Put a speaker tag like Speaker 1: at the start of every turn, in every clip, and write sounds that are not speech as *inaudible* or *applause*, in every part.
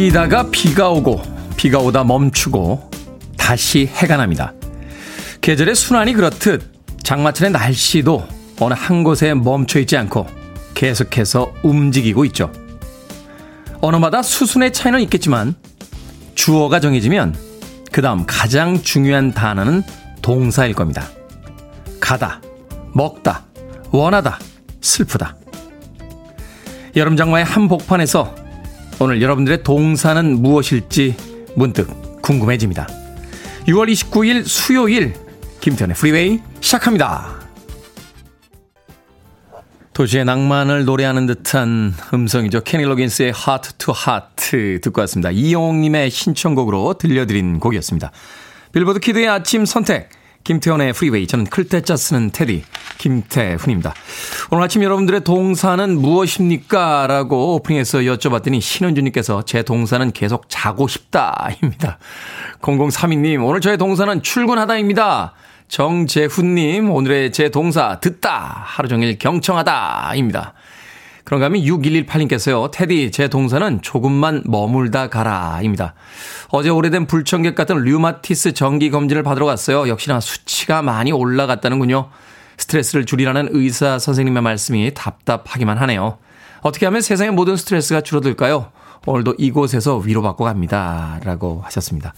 Speaker 1: 흐리다가 비가 오고 비가 오다 멈추고 다시 해가 납니다. 계절의 순환이 그렇듯 장마철의 날씨도 어느 한 곳에 멈춰 있지 않고 계속해서 움직이고 있죠. 언어마다 수순의 차이는 있겠지만 주어가 정해지면 그 다음 가장 중요한 단어는 동사일 겁니다. 가다, 먹다, 원하다, 슬프다. 여름 장마의 한복판에서 오늘 여러분들의 동사는 무엇일지 문득 궁금해집니다. 6월 29일 수요일 김태훈의 프리웨이 시작합니다. 도시의 낭만을 노래하는 듯한 음성이죠. 케니 로긴스의 Heart to Heart 듣고 왔습니다. 이영웅님의 신청곡으로 들려드린 곡이었습니다. 빌보드 키드의 아침 선택 김태훈의 프리웨이 저는 클 태 자 쓰는 테디 김태훈입니다. 오늘 아침 여러분들의 동사는 무엇입니까? 라고 오프닝에서 여쭤봤더니 신은주님께서 제 동사는 계속 자고 싶다 입니다. 0032님 오늘 저의 동사는 출근하다입니다. 정재훈님, 오늘의 제 동사, 듣다. 하루 종일 경청하다. 입니다. 그런가 하면 6118님께서요, 테디, 제 동사는 조금만 머물다 가라. 입니다. 어제 오래된 불청객 같은 류마티스 정기 검진을 받으러 갔어요. 역시나 수치가 많이 올라갔다는군요. 스트레스를 줄이라는 의사 선생님의 말씀이 답답하기만 하네요. 어떻게 하면 세상의 모든 스트레스가 줄어들까요? 오늘도 이곳에서 위로받고 갑니다. 라고 하셨습니다.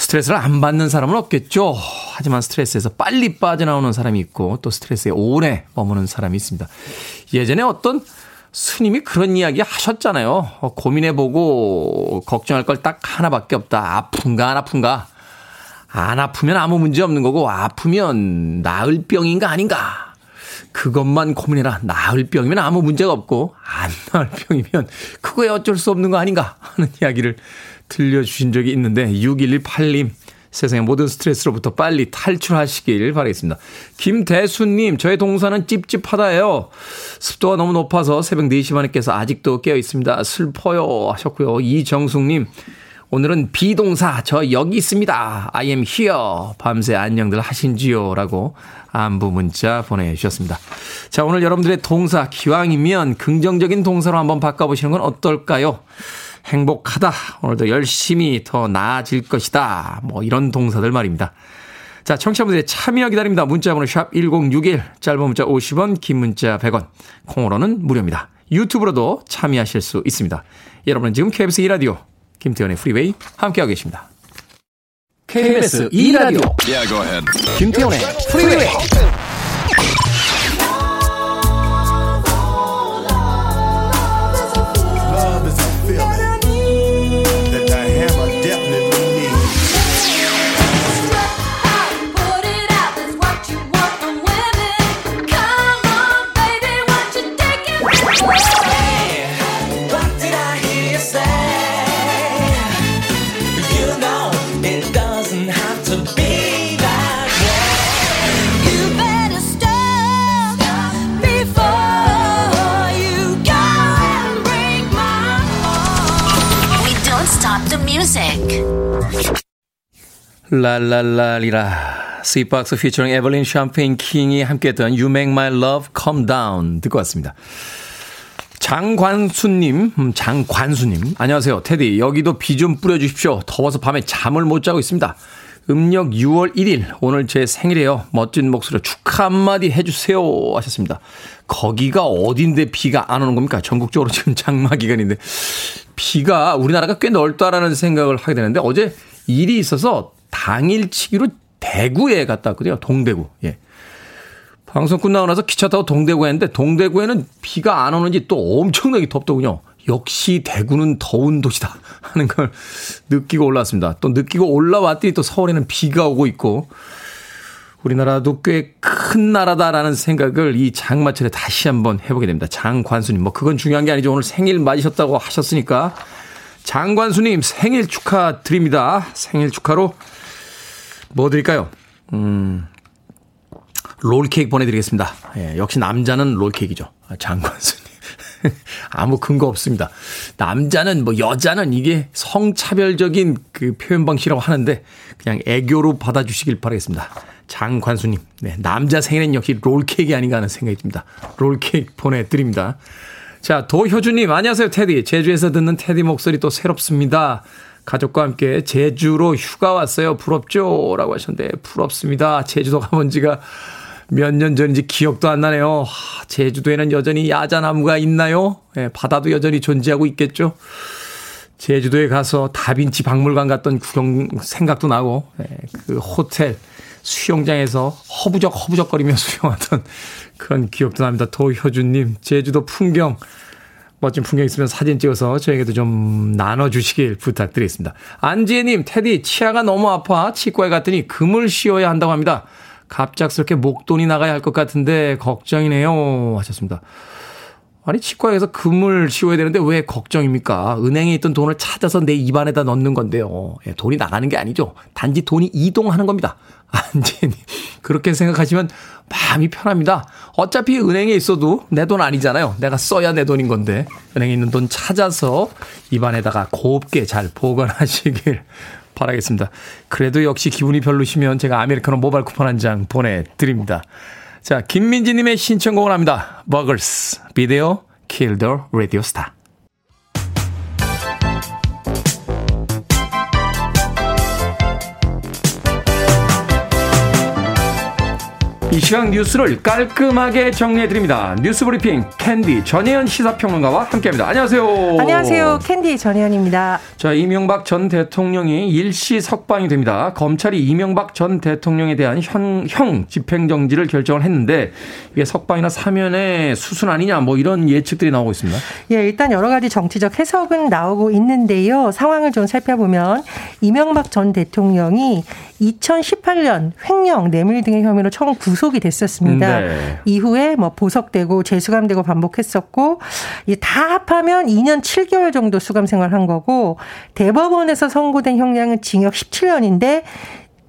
Speaker 1: 스트레스를 안 받는 사람은 없겠죠. 하지만 스트레스에서 빨리 빠져나오는 사람이 있고 또 스트레스에 오래 머무는 사람이 있습니다. 예전에 어떤 스님이 그런 이야기 하셨잖아요. 어, 고민해보고 걱정할 걸 딱 하나밖에 없다. 아픈가 안 아픈가. 안 아프면 아무 문제 없는 거고 아프면 나을 병인가 아닌가. 그것만 고민해라. 나을 병이면 아무 문제가 없고 안 나을 병이면 그거에 어쩔 수 없는 거 아닌가 하는 이야기를 들려주신 적이 있는데 6118님 세상의 모든 스트레스로부터 빨리 탈출하시길 바라겠습니다. 김대수님, 저의 동사는 찝찝하다예요. 습도가 너무 높아서 새벽 4시 반에 깨서 아직도 깨어 있습니다. 슬퍼요. 하셨고요. 이정숙님, 오늘은 비동사, 저 여기 있습니다. I am here. 밤새 안녕들 하신지요. 라고 안부 문자 보내주셨습니다. 자, 오늘 여러분들의 동사, 기왕이면 긍정적인 동사로 한번 바꿔보시는 건 어떨까요? 행복하다. 오늘도 열심히 더 나아질 것이다. 뭐 이런 동사들 말입니다. 자, 청취자분들의 참여 기다립니다. 문자번호 샵 1061, 짧은 문자 50원, 긴 문자 100원, 콩으로는 무료입니다. 유튜브로도 참여하실 수 있습니다. 여러분은 지금 KBS 2라디오, 김태현의 프리웨이 함께하고 계십니다. KBS 2라디오, yeah, 김태현의 프리웨이 랄랄랄리라 스윗박스 피처링 에벌린 샴페인 킹이 함께했던 You Make My Love Come Down 듣고 왔습니다. 장관수님, 음, 장관수님, 안녕하세요. 테디, 여기도 비 좀 뿌려주십시오. 더워서 밤에 잠을 못 자고 있습니다. 음력 6월 1일, 오늘 제 생일이에요. 멋진 목소리로 축하 한마디 해주세요. 하셨습니다. 거기가 어딘데 비가 안 오는 겁니까? 전국적으로 지금 장마 기간인데. 비가 우리나라가 꽤 넓다라는 생각을 하게 되는데, 어제 일이 있어서 당일치기로 대구에 갔다 왔거든요. 동대구. 예. 방송 끝나고 나서 기차 타고 동대구에 했는데 동대구에는 비가 안 오는지 또 엄청나게 덥더군요. 역시 대구는 더운 도시다 *laughs* 하는 걸 느끼고 올라왔습니다. 또 느끼고 올라왔더니 또 서울에는 비가 오고 있고 우리나라도 꽤 큰 나라다라는 생각을 이 장마철에 다시 한번 해보게 됩니다. 장관수님, 뭐 그건 중요한 게 아니죠. 오늘 생일 맞으셨다고 하셨으니까 장관수님 생일 축하드립니다. 생일 축하로 뭐 드릴까요? 음, 롤케이크 보내드리겠습니다. 예, 역시 남자는 롤케이크죠. 아, 장관수님. *laughs* 아무 근거 없습니다. 남자는 뭐 여자는 이게 성차별적인 그 표현 방식이라고 하는데 그냥 애교로 받아주시길 바라겠습니다. 장관수님. 네, 남자 생일엔 역시 롤케이크 아닌가 하는 생각이 듭니다. 롤케이크 보내드립니다. 자, 도효주님, 안녕하세요, 테디. 제주에서 듣는 테디 목소리 또 새롭습니다. 가족과 함께 제주로 휴가 왔어요. 부럽죠? 라고 하셨는데, 부럽습니다. 제주도 가본 지가 몇 년 전인지 기억도 안 나네요. 하, 제주도에는 여전히 야자나무가 있나요? 예, 바다도 여전히 존재하고 있겠죠? 제주도에 가서 다빈치 박물관 갔던 구경 생각도 나고, 예, 그 호텔, 수영장에서 허부적 허부적거리며 *laughs* 수영하던 그런 기억도 납니다. 도효준님, 제주도 풍경, 멋진 풍경 있으면 사진 찍어서 저에게도 좀 나눠주시길 부탁드리겠습니다. 안지혜님, 테디, 치아가 너무 아파 치과에 갔더니 금을 씌워야 한다고 합니다. 갑작스럽게 목돈이 나가야 할 것 같은데 걱정이네요. 하셨습니다. 아니, 치과에서 금을 씌워야 되는데 왜 걱정입니까? 은행에 있던 돈을 찾아서 내 입안에다 넣는 건데요. 예, 돈이 나가는 게 아니죠. 단지 돈이 이동하는 겁니다. *laughs* 안지혜님, 그렇게 생각하시면 마음이 편합니다. 어차피 은행에 있어도 내 돈 아니잖아요. 내가 써야 내 돈인 건데. 은행에 있는 돈 찾아서 입안에다가 곱게 잘 보관하시길 *laughs* 바라겠습니다. 그래도 역시 기분이 별로시면 제가 아메리카노 모바일 쿠폰 한 장 보내드립니다. 자, 김민지님의 신청곡을 합니다. 버글스, Video Killed the Radio Star. 이 시각 뉴스를 깔끔하게 정리해드립니다. 뉴스 브리핑 캔디 전혜연 시사평론가와 함께합니다. 안녕하세요.
Speaker 2: 안녕하세요. 캔디 전혜연입니다.
Speaker 1: 자, 이명박 전 대통령이 일시 석방이 됩니다. 검찰이 이명박 전 대통령에 대한 형, 형 집행정지를 결정을 했는데 이게 석방이나 사면의 수순 아니냐 뭐 이런 예측들이 나오고 있습니다.
Speaker 2: 예, 일단 여러 가지 정치적 해석은 나오고 있는데요. 상황을 좀 살펴보면 이명박 전 대통령이 2018년 횡령, 뇌물 등의 혐의로 처음 구속 이 됐었습니다. 네. 이후에 뭐 보석되고 재수감되고 반복했었고 다 합하면 2년 7개월 정도 수감 생활한 거고 대법원에서 선고된 형량은 징역 17년인데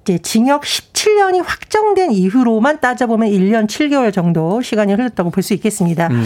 Speaker 2: 이제 징역 17년이 확정된 이후로만 따져보면 1년 7개월 정도 시간이 흘렀다고 볼 수 있겠습니다. 네.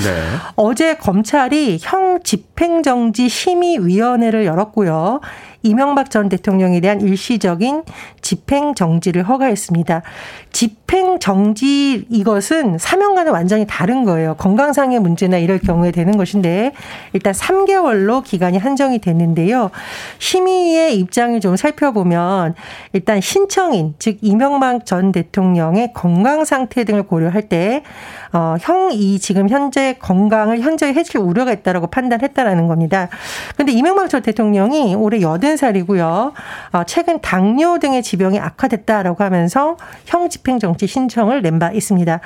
Speaker 2: 어제 검찰이 형 집행정지 심의위원회를 열었고요. 이명박 전 대통령에 대한 일시적인 집행 정지를 허가했습니다. 집행 정지 이것은 사명과는 완전히 다른 거예요. 건강상의 문제나 이럴 경우에 되는 것인데 일단 3개월로 기간이 한정이 됐는데요. 심의의 입장을 좀 살펴보면 일단 신청인 즉 이명박 전 대통령의 건강 상태 등을 고려할 때 어, 형이 지금 현재 건강을 현저히 해칠 우려가 있다라고 판단했다라는 겁니다. 그런데 이명박 전 대통령이 올해 80살이고요. 어, 최근 당뇨 등의 지병이 악화됐다라고 하면서 형 집행정지 신청을 낸 바 있습니다.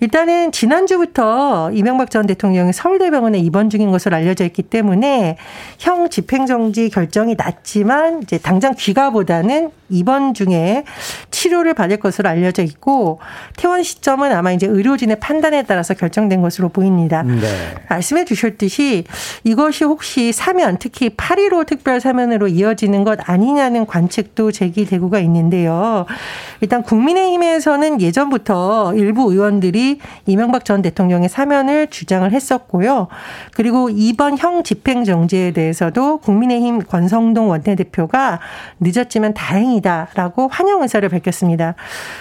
Speaker 2: 일단은 지난주부터 이명박 전 대통령이 서울대병원에 입원 중인 것으로 알려져 있기 때문에 형 집행정지 결정이 났지만 이제 당장 귀가보다는 입원 중에 치료를 받을 것으로 알려져 있고 퇴원 시점은 아마 이제 의료진의 판단에 따라서 결정된 것으로 보입니다. 네. 말씀해 주셨듯이 이것이 혹시 사면 특히 8.15 특별 사면으로 이어지는 것 아니냐는 관측도 제기되고가 있는 데요. 일단 국민의힘에서는 예전부터 일부 의원들이 이명박 전 대통령의 사면을 주장을 했었고요. 그리고 이번 형 집행 정지에 대해서도 국민의힘 권성동 원내대표가 늦었지만 다행이다라고 환영 의사를 밝혔습니다.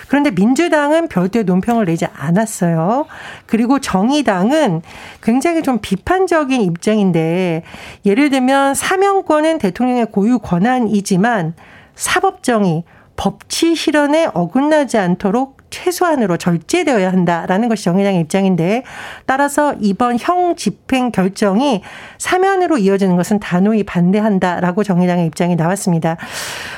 Speaker 2: 그런데 민주당은 별도의 논평을 내지 않았어요. 그리고 정의당은 굉장히 좀 비판적인 입장인데 예를 들면 사면권은 대통령의 고유 권한이지만 사법정의 법치 실현에 어긋나지 않도록 최소한으로 절제되어야 한다라는 것이 정의당의 입장인데 따라서 이번 형 집행 결정이 사면으로 이어지는 것은 단호히 반대한다라고 정의당의 입장이 나왔습니다.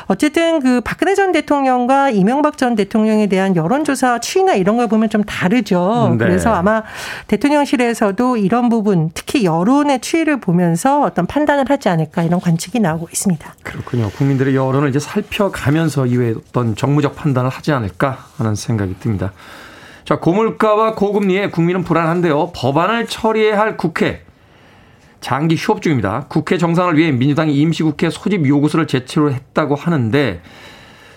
Speaker 2: 어쨌든 그 박근혜 전 대통령과 이명박 전 대통령에 대한 여론조사 추이나 이런 걸 보면 좀 다르죠. 음, 네. 그래서 아마 대통령실에서도 이런 부분 특히 여론의 추이를 보면서 어떤 판단을 하지 않을까 이런 관측이 나오고 있습니다.
Speaker 1: 그렇군요. 국민들의 여론을 이제 살펴가면서 이후에 어떤 정무적 판단을 하지 않을까 하는 생각 생각이 듭니다. 자, 고물가와 고금리에 국민은 불안한데요. 법안을 처리해야 할 국회. 장기 휴업 중입니다. 국회 정상을 위해 민주당이 임시국회 소집 요구서를 제출을 했다고 하는데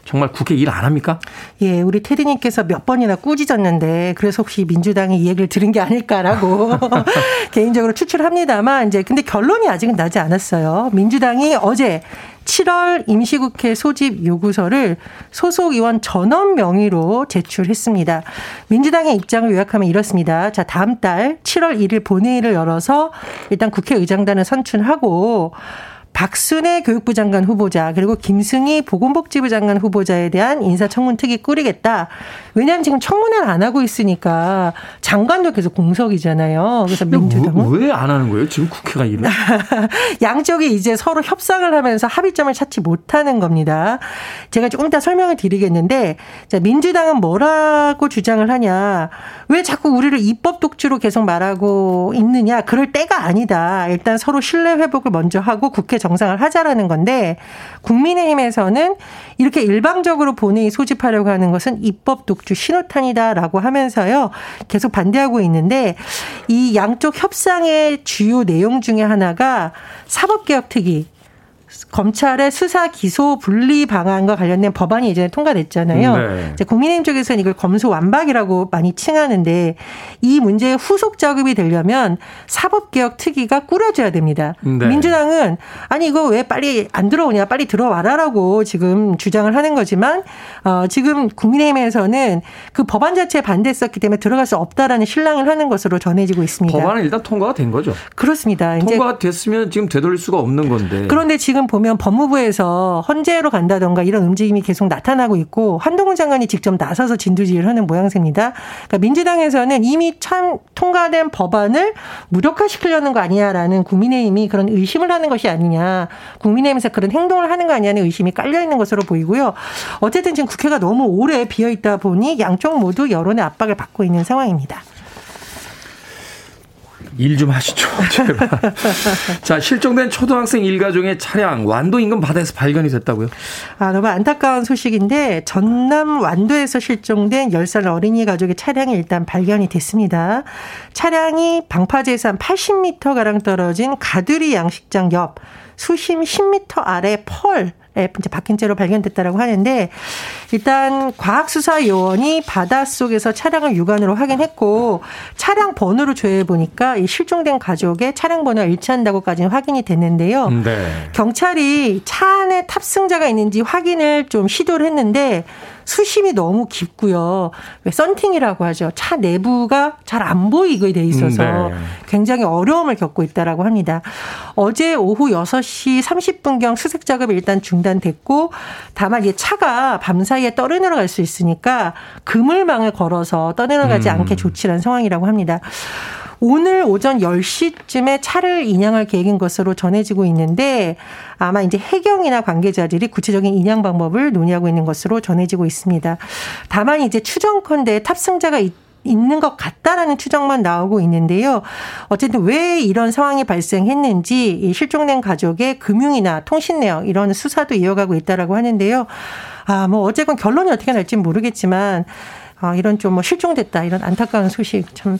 Speaker 1: 정말 국회 일 안 합니까?
Speaker 2: 예, 우리 테디님께서 몇 번이나 꾸짖었는데 그래서 혹시 민주당이 이 얘기를 들은 게 아닐까라고 *laughs* 개인적으로 추측합니다만 이제 근데 결론이 아직은 나지 않았어요. 민주당이 어제 7월 임시국회 소집 요구서를 소속 의원 전원 명의로 제출했습니다. 민주당의 입장을 요약하면 이렇습니다. 자, 다음 달 7월 1일 본회의를 열어서 일단 국회의장단을 선출하고 박순애 교육부 장관 후보자 그리고 김승희 보건복지부 장관 후보자에 대한 인사청문 특위 꾸리겠다. 왜냐하면 지금 청문회를 안 하고 있으니까 장관도 계속 공석이잖아요. 그래서 민주당은
Speaker 1: 왜 안 하는 거예요? 지금 국회가 이래? *laughs*
Speaker 2: 양쪽이 이제 서로 협상을 하면서 합의점을 찾지 못하는 겁니다. 제가 조금 이따 설명을 드리겠는데 자, 민주당은 뭐라고 주장을 하냐? 왜 자꾸 우리를 입법 독주로 계속 말하고 있느냐? 그럴 때가 아니다. 일단 서로 신뢰 회복을 먼저 하고 국회 정 상을 하자라는 건데 국민의힘에서는 이렇게 일방적으로 본회의 소집하려고 하는 것은 입법 독주 신호탄이다라고 하면서요. 계속 반대하고 있는데 이 양쪽 협상의 주요 내용 중에 하나가 사법개혁 특위 검찰의 수사 기소 분리 방안과 관련된 법안이 이제 통과됐잖아요. 네. 이제 국민의힘 쪽에서는 이걸 검수 완박이라고 많이 칭하는데 이 문제의 후속 작업이 되려면 사법개혁 특위가 꾸려져야 됩니다. 네. 민주당은 아니 이거 왜 빨리 안 들어오냐 빨리 들어와라라고 지금 주장을 하는 거지만 어 지금 국민의힘에서는 그 법안 자체에 반대했었기 때문에 들어갈 수 없다라는 신랑을 하는 것으로 전해지고 있습니다.
Speaker 1: 법안은 일단 통과가 된 거죠.
Speaker 2: 그렇습니다.
Speaker 1: 통과가 됐으면 지금 되돌릴 수가 없는 건데.
Speaker 2: 그런데 지금 보면 법무부에서 헌재로 간다던가 이런 움직임이 계속 나타나고 있고 한동훈 장관이 직접 나서서 진두지휘를 하는 모양새입니다. 그러니까 민주당에서는 이미 참 통과된 법안을 무력화시키려는 거 아니냐라는 국민의힘이 그런 의심을 하는 것이 아니냐. 국민의힘에서 그런 행동을 하는 거 아니냐는 의심이 깔려 있는 것으로 보이고요. 어쨌든 지금 국회가 너무 오래 비어 있다 보니 양쪽 모두 여론의 압박을 받고 있는 상황입니다.
Speaker 1: 일 좀 하시죠, *laughs* 제발. 자, 실종된 초등학생 일가족의 차량 완도 인근 바다에서 발견이 됐다고요?
Speaker 2: 아, 너무 안타까운 소식인데 전남 완도에서 실종된 10살 어린이 가족의 차량이 일단 발견이 됐습니다. 차량이 방파제에서 한 80m 가량 떨어진 가두리 양식장 옆 수심 10m 아래 펄 이제 박힌 채로 발견됐다라고 하는데 일단 과학수사요원이 바닷속에서 차량을 육안으로 확인했고 차량 번호를 조회해 보니까 이 실종된 가족의 차량 번호가 일치한다고까지는 확인이 됐는데요. 네. 경찰이 차 안에 탑승자가 있는지 확인을 좀 시도를 했는데 수심이 너무 깊고요. 왜 썬팅이라고 하죠. 차 내부가 잘 안 보이게 돼 있어서 네. 굉장히 어려움을 겪고 있다라고 합니다. 어제 오후 6시 30분경 수색 작업이 일단 중단됐고 다만 이 차가 밤사이에 떠내려갈 수 있으니까 그물망을 걸어서 떠내려가지 음. 않게 조치한 상황이라고 합니다. 오늘 오전 10시쯤에 차를 인양할 계획인 것으로 전해지고 있는데 아마 이제 해경이나 관계자들이 구체적인 인양 방법을 논의하고 있는 것으로 전해지고 있습니다. 다만 이제 추정컨대 탑승자가 있 있는 것 같다라는 추정만 나오고 있는데요. 어쨌든 왜 이런 상황이 발생했는지 실종된 가족의 금융이나 통신 내역 이런 수사도 이어가고 있다라고 하는데요. 아, 뭐 어쨌건 결론이 어떻게 날지 모르겠지만 아, 이런 좀 뭐 실종됐다 이런 안타까운 소식 참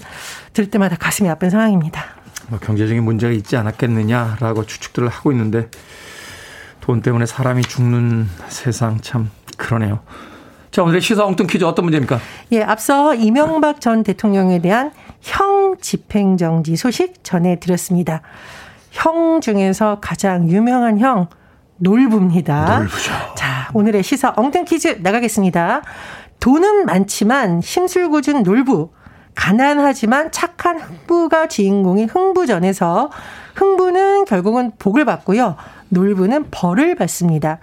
Speaker 2: 들을 때마다 가슴이 아픈 상황입니다.
Speaker 1: 뭐 경제적인 문제가 있지 않았겠느냐라고 추측들을 하고 있는데 돈 때문에 사람이 죽는 세상 참 그러네요. 자, 오늘의 시사 엉뚱 퀴즈 어떤 문제입니까?
Speaker 2: 예, 앞서 이명박 전 대통령에 대한 형 집행정지 소식 전해드렸습니다. 형 중에서 가장 유명한 형, 놀부입니다.
Speaker 1: 놀부죠.
Speaker 2: 자, 오늘의 시사 엉뚱 퀴즈 나가겠습니다. 돈은 많지만 심술궂은 놀부, 가난하지만 착한 흥부가 주인공인 흥부전에서 흥부는 결국은 복을 받고요. 놀부는 벌을 받습니다.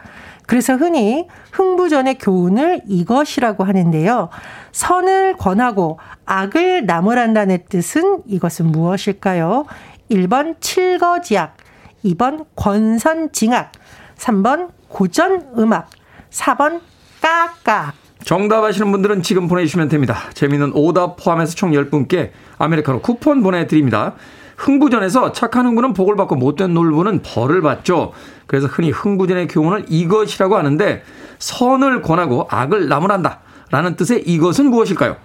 Speaker 2: 그래서 흔히 흥부전의 교훈을 이것이라고 하는데요. 선을 권하고 악을 나무란다는 뜻은 이것은 무엇일까요? 1번 칠거지악, 2번 권선징악, 3번 고전음악, 4번 까까.
Speaker 1: 정답 아시는 분들은 지금 보내주시면 됩니다. 재미있는 오답 포함해서 총 10분께 아메리카노 쿠폰 보내드립니다. 흥부전에서 착한 흥부는 복을 받고 못된 놀부는 벌을 받죠. 그래서 흔히 흥부전의 교훈을 이것이라고 하는데 선을 권하고 악을 나무란다. 라는 뜻의 이것은 무엇일까요?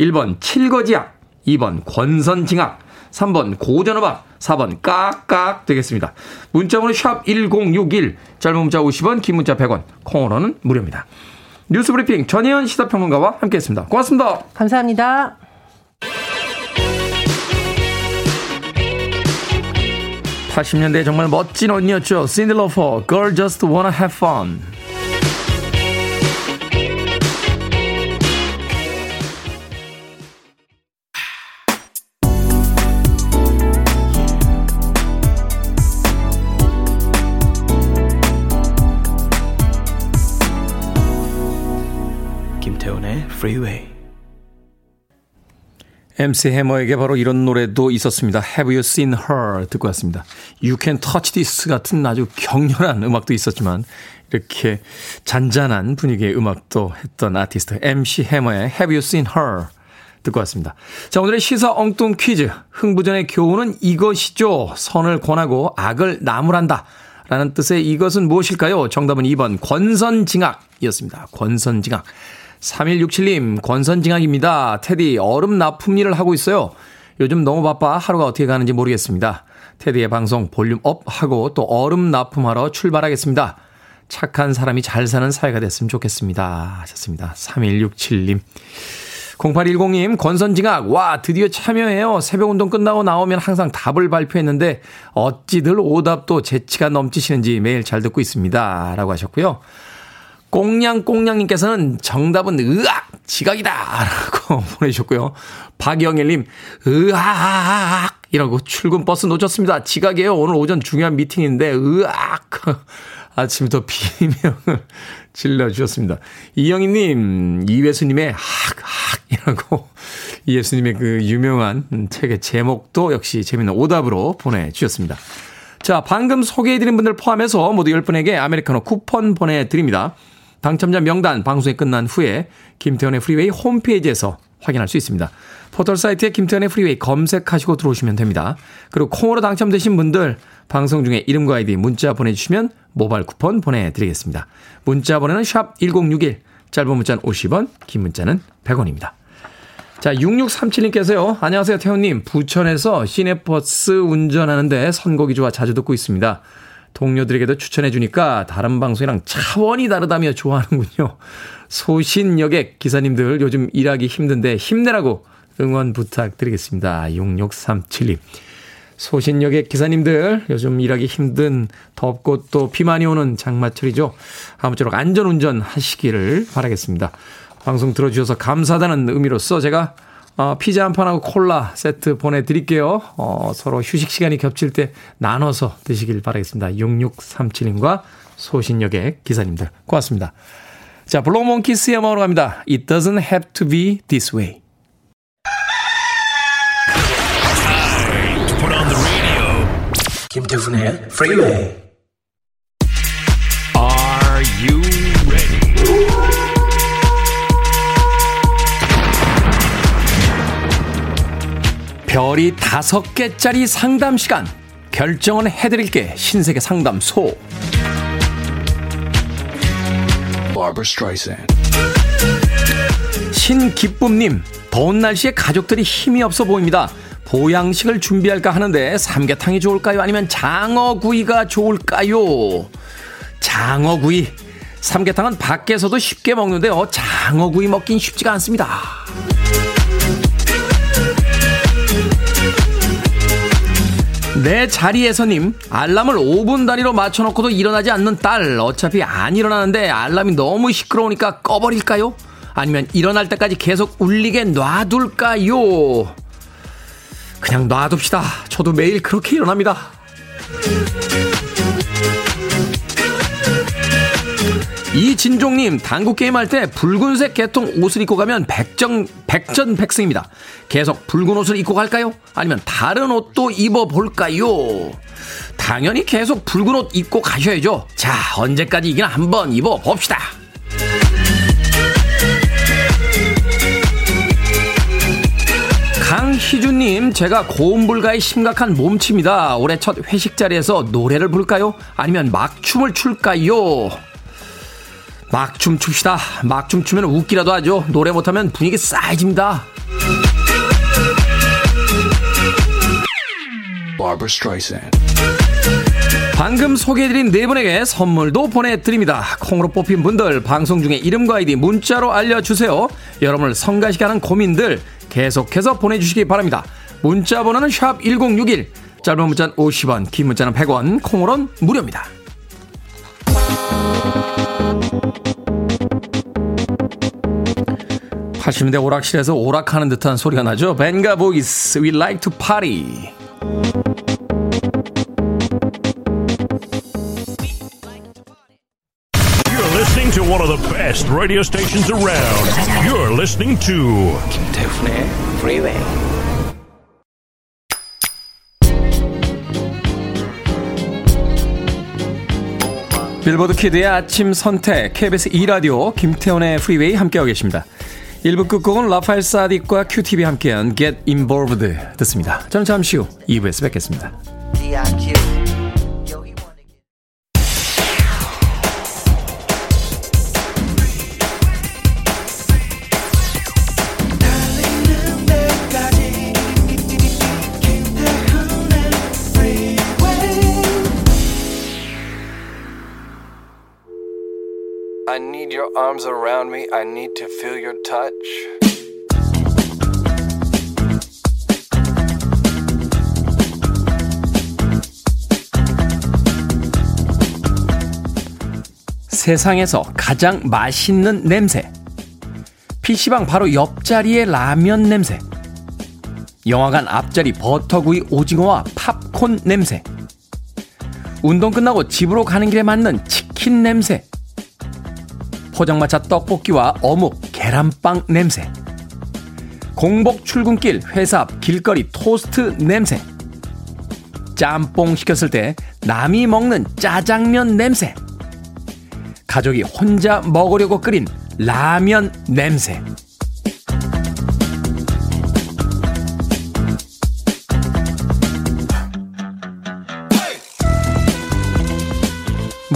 Speaker 1: 1번 칠거지악, 2번 권선징악, 3번 고전어박, 4번 깍깍 되겠습니다. 문자번호 샵 1061, 짧은 문자 50원, 긴 문자 100원, 콩으로는 무료입니다. 뉴스 브리핑 전혜연 시사평론가와 함께했습니다. 고맙습니다.
Speaker 2: 감사합니다.
Speaker 1: 80년대 정말 멋진 언니였죠. 신들러퍼, Girl Just Wanna Have Fun. Freeway. MC 해머에게 바로 이런 노래도 있었습니다. Have You Seen Her 듣고 왔습니다. You Can Touch This 같은 아주 격렬한 음악도 있었지만 이렇게 잔잔한 분위기의 음악도 했던 아티스트 MC 해머의 Have You Seen Her 듣고 왔습니다. 자, 오늘의 시사 엉뚱 퀴즈. 흥부전의 교훈은 이것이죠. 선을 권하고 악을 나무란다. 라는 뜻의 이것은 무엇일까요? 정답은 2번 권선징악이었습니다. 권선징악. 3167님, 권선징악입니다. 테디, 얼음 납품 일을 하고 있어요. 요즘 너무 바빠 하루가 어떻게 가는지 모르겠습니다. 테디의 방송 volume up 하고 또 얼음 납품하러 출발하겠습니다. 착한 사람이 잘 사는 사회가 됐으면 좋겠습니다. 하셨습니다. 3167님. 0810님, 권선징악, 와, 드디어 참여해요. 새벽 운동 끝나고 나오면 항상 답을 발표했는데, 어찌들 오답도 재치가 넘치시는지 매일 잘 듣고 있습니다. 라고 하셨고요. 꽁냥꽁냥님께서는 정답은 으악! 지각이다! 라고 *laughs* 보내주셨고요. 박영일님, 으악! 이라고 출근 버스 놓쳤습니다. 지각이에요. 오늘 오전 중요한 미팅인데, 으악! *laughs* 아침부터 비명을 *laughs* 질러주셨습니다. 이영희님, 이회수님의 학, 학 이라고 이예수님의 그 유명한 책의 제목도 역시 재밌는 오답으로 보내주셨습니다. 자, 방금 소개해드린 분들 포함해서 모두 10분에게 아메리카노 쿠폰 보내드립니다. 당첨자 명단 방송이 끝난 후에 김태훈의 프리웨이 홈페이지에서 확인할 수 있습니다. 포털 사이트에 김태훈의 프리웨이 검색하시고 들어오시면 됩니다. 그리고 콩으로 당첨되신 분들 방송 중에 이름과 아이디 문자 보내주시면 모바일 쿠폰 보내드리겠습니다. 문자 번호는 샵 1061, 짧은 문자는 50원, 긴 문자는 100원입니다. 자, 6637님께서요. 안녕하세요, 태훈님. 부천에서 시내버스 운전하는데 선곡이 좋아 자주 듣고 있습니다. 동료들에게도 추천해 주니까 다른 방송이랑 차원이 다르다며 좋아하는군요. 소신여객 기사님들 요즘 일하기 힘든데 힘내라고 응원 부탁드리겠습니다. 6637님. 소신여객 기사님들 요즘 일하기 힘든 덥고 또 비 많이 오는 장마철이죠. 아무쪼록 안전운전 하시기를 바라겠습니다. 방송 들어주셔서 감사하다는 의미로서 제가 어, 피자 한 판하고 콜라 세트 보내드릴게요. 어, 서로 휴식 시간이 겹칠 때 나눠서 드시길 바라겠습니다. 6637님과 소신역의 기사님들 고맙습니다. 자, 블록몽키스의 음악으로 갑니다. It doesn't have to be this way. 김태훈의 Freeway. Are 별이 다섯 개짜리 상담 시간. 결정은 해드릴게. 신세계 상담소. 신기쁨님, 더운 날씨에 가족들이 힘이 없어 보입니다. 보양식을 준비할까 하는데 삼계탕이 좋을까요? 아니면 장어구이가 좋을까요? 장어구이. 삼계탕은 밖에서도 쉽게 먹는데요. 장어구이 먹긴 쉽지가 않습니다. 내 자리에서님, 알람을 5분 단위로 맞춰놓고도 일어나지 않는 딸. 어차피 안 일어나는데 알람이 너무 시끄러우니까 꺼버릴까요? 아니면 일어날 때까지 계속 울리게 놔둘까요? 그냥 놔둡시다. 저도 매일 그렇게 일어납니다. 이진종님, 당구 게임 할 때 붉은색 개통 옷을 입고 가면 백정, 백전백승입니다. 계속 붉은 옷을 입고 갈까요? 아니면 다른 옷도 입어볼까요? 당연히 계속 붉은 옷 입고 가셔야죠. 자, 언제까지 이기나 한번 입어봅시다. 강희주님, 제가 고음불가에 심각한 몸치입니다. 올해 첫 회식 자리에서 노래를 부를까요? 아니면 막춤을 출까요? 막 춤 춥시다. 막 춤 추면 웃기라도 하죠. 노래 못하면 분위기 싸해집니다. 방금 소개해드린 네 분에게 선물도 보내드립니다. 콩으로 뽑힌 분들 방송 중에 이름과 아이디 문자로 알려주세요. 여러분을 성가시게 하는 고민들 계속해서 보내주시기 바랍니다. 문자 번호는 샵 1061, 짧은 문자는 50원, 긴 문자는 100원, 콩으로는 무료입니다. 80년대 오락실에서 오락하는 듯한 소리가 나죠. 벵가보이스, We Like to Party.
Speaker 3: listening to one of the best radio stations around. You're listening to 김태훈의 Freeway.
Speaker 1: 빌보드 kid의 아침 선택 KBS 2 라디오 김태훈의 프리웨이 함께하고 계십니다. 1부 끝곡은 라파엘 사딕과 큐티비 함께한 Get Involved 듣습니다. 저는 잠시 후 2부에서 뵙겠습니다. I arms around me. I need to feel your touch. 세상에서 가장 맛있는 냄새. PC방 바로 옆자리의 라면 냄새. 영화관 앞자리 버터구이 오징어와 팝콘 냄새. 운동 끝나고 집으로 가는 길에 맞는 치킨 냄새. 포장마차 떡볶이와 어묵, 계란빵 냄새. 공복 출근길, 회사 앞 길거리 토스트 냄새. 짬뽕 시켰을 때 남이 먹는 짜장면 냄새. 가족이 혼자 먹으려고 끓인 라면 냄새.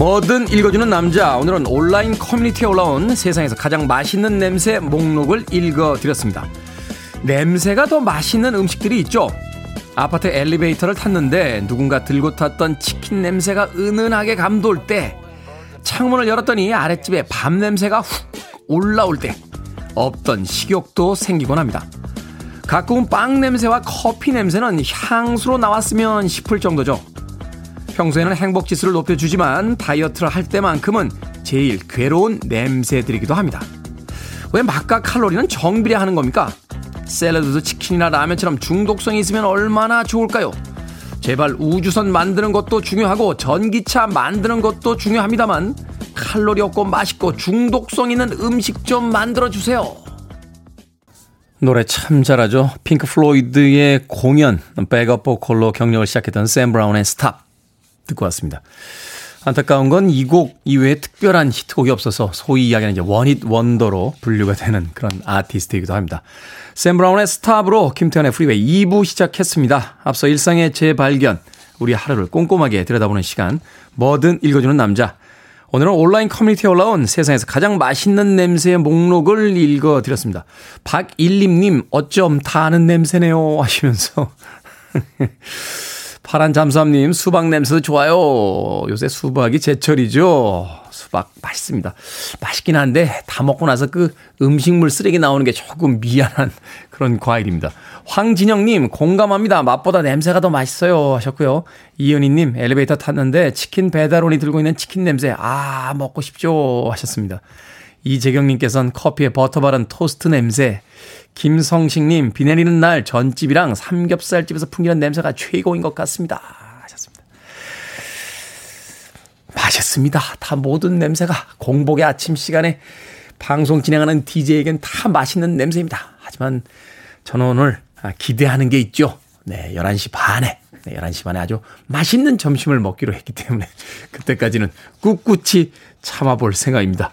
Speaker 1: 뭐든 읽어주는 남자. 오늘은 온라인 커뮤니티에 올라온 세상에서 가장 맛있는 냄새 목록을 읽어드렸습니다. 냄새가 더 맛있는 음식들이 있죠. 아파트 엘리베이터를 탔는데 누군가 들고 탔던 치킨 냄새가 은은하게 감돌 때, 창문을 열었더니 아랫집에 밥 냄새가 훅 올라올 때, 없던 식욕도 생기곤 합니다. 가끔은 빵 냄새와 커피 냄새는 향수로 나왔으면 싶을 정도죠. 평소에는 행복 지수를 높여주지만 다이어트를 할 때만큼은 제일 괴로운 냄새들이기도 합니다. 왜 맛과 칼로리는 정비례하는 겁니까? 샐러드도 치킨이나 라면처럼 중독성이 있으면 얼마나 좋을까요? 제발 우주선 만드는 것도 중요하고 전기차 만드는 것도 중요합니다만 칼로리 없고 맛있고 중독성 있는 음식 좀 만들어 주세요. 노래 참 잘하죠. 핑크 플로이드의 공연 백업 보컬로 경력을 시작했던 샘 브라운의 Stop 듣고 왔습니다. 안타까운 건 이 곡 이외에 특별한 히트곡이 없어서 소위 이야기하는 이제 one-hit wonder로 분류가 되는 그런 아티스트이기도 합니다. 샘 브라운의 Stop으로 김태훈의 프리웨이 2부 시작했습니다. 앞서 일상의 재발견, 우리 하루를 꼼꼼하게 들여다보는 시간, 뭐든 읽어주는 남자. 오늘은 온라인 커뮤니티에 올라온 세상에서 가장 맛있는 냄새의 목록을 읽어드렸습니다. 박일림님, 어쩜 다 아는 냄새네요. 하시면서. *laughs* 파란 잠수함님, 수박 냄새도 좋아요. 요새 수박이 제철이죠. 수박 맛있습니다. 맛있긴 한데 다 먹고 나서 그 음식물 쓰레기 나오는 게 조금 미안한 그런 과일입니다. 황진영님, 공감합니다. 맛보다 냄새가 더 맛있어요. 하셨고요. 이은희님, 엘리베이터 탔는데 치킨 배달원이 들고 있는 치킨 냄새, 아, 먹고 싶죠. 하셨습니다. 이재경님께서는 커피에 버터 바른 토스트 냄새, 김성식님, 비 내리는 날 전집이랑 삼겹살집에서 풍기는 냄새가 최고인 것 같습니다. 하셨습니다. 맛있습니다. 다 모든 냄새가 공복의 아침 시간에 방송 진행하는 DJ에겐 다 맛있는 냄새입니다. 하지만 저는 오늘 기대하는 게 있죠. 네, 11시 반에. 네, 11시 반에 아주 맛있는 점심을 먹기로 했기 때문에 *laughs* 그때까지는 꿋꿋이 참아볼 생각입니다.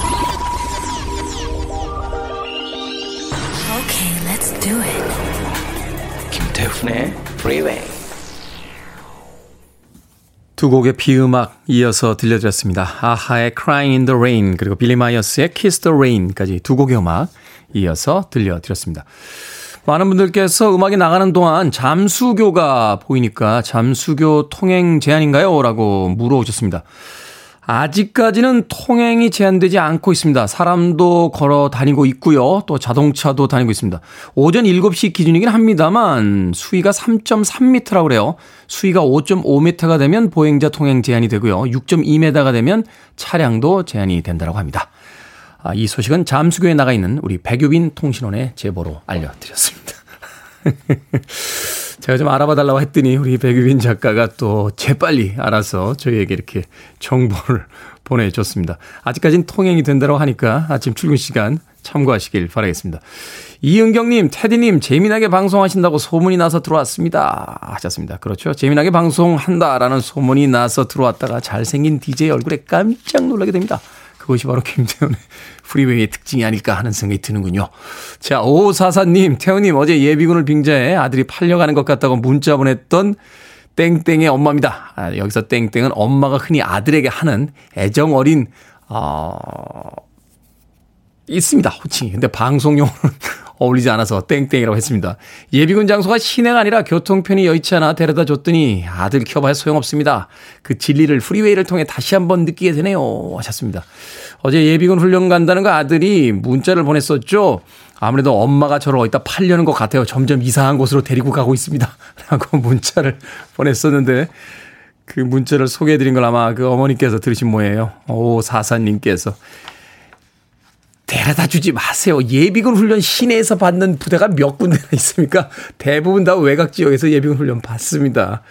Speaker 1: Okay, let's do it. 김태훈의 Freeway. 두 곡의 비 음악 이어서 들려드렸습니다. 아하의 Crying in the Rain 그리고 빌리 마이어스의 Kiss the Rain까지 두 곡의 음악 이어서 들려드렸습니다. 많은 분들께서 음악이 나가는 동안 잠수교가 보이니까 잠수교 통행 제한인가요? 라고 물어오셨습니다. 아직까지는 통행이 제한되지 않고 있습니다. 사람도 걸어 다니고 있고요. 또 자동차도 다니고 있습니다. 오전 7시 기준이긴 합니다만 수위가 3.3m라고 그래요. 수위가 5.5m가 되면 보행자 통행 제한이 되고요. 6.2m가 되면 차량도 제한이 된다고 합니다. 아, 이 소식은 잠수교에 나가 있는 우리 백유빈 통신원의 제보로 알려드렸습니다. *laughs* 제가 좀 알아봐 달라고 했더니 우리 백유빈 작가가 또 재빨리 알아서 저희에게 이렇게 정보를 *laughs* 보내줬습니다. 아직까지는 통행이 된다고 하니까 아침 출근 시간 참고하시길 바라겠습니다. 이은경님, 테디님, 재미나게 방송하신다고 소문이 나서 들어왔습니다. 하셨습니다. 그렇죠. 재미나게 방송한다라는 소문이 나서 들어왔다가 잘생긴 DJ 얼굴에 깜짝 놀라게 됩니다. 그것이 바로 김태훈의 *laughs* 프리웨이의 특징이 아닐까 하는 생각이 드는군요. 자, 오사사님, 태훈님 어제 예비군을 빙자해 아들이 팔려가는 것 같다고 문자 보냈던 땡땡의 엄마입니다. 아, 여기서 땡땡은 엄마가 흔히 아들에게 하는 애정 어린, 어, 있습니다. 호칭이. 근데 방송용으로는 어울리지 않아서 땡땡이라고 했습니다. 예비군 장소가 시내가 아니라 교통편이 여의치 않아 데려다 줬더니 아들 키워봐야 소용없습니다. 그 진리를 프리웨이를 통해 다시 한번 느끼게 되네요. 하셨습니다. 어제 예비군 훈련 간다는 거 아들이 문자를 보냈었죠. 아무래도 엄마가 저를 어디다 팔려는 것 같아요. 점점 이상한 곳으로 데리고 가고 있습니다. *laughs* 라고 문자를 보냈었는데 그 문자를 소개해드린 걸 아마 그 어머니께서 들으신 모예요. 오, 사사님께서. 데려다 주지 마세요. 예비군 훈련 시내에서 받는 부대가 몇 군데나 있습니까? 대부분 다 외곽 지역에서 예비군 훈련 받습니다.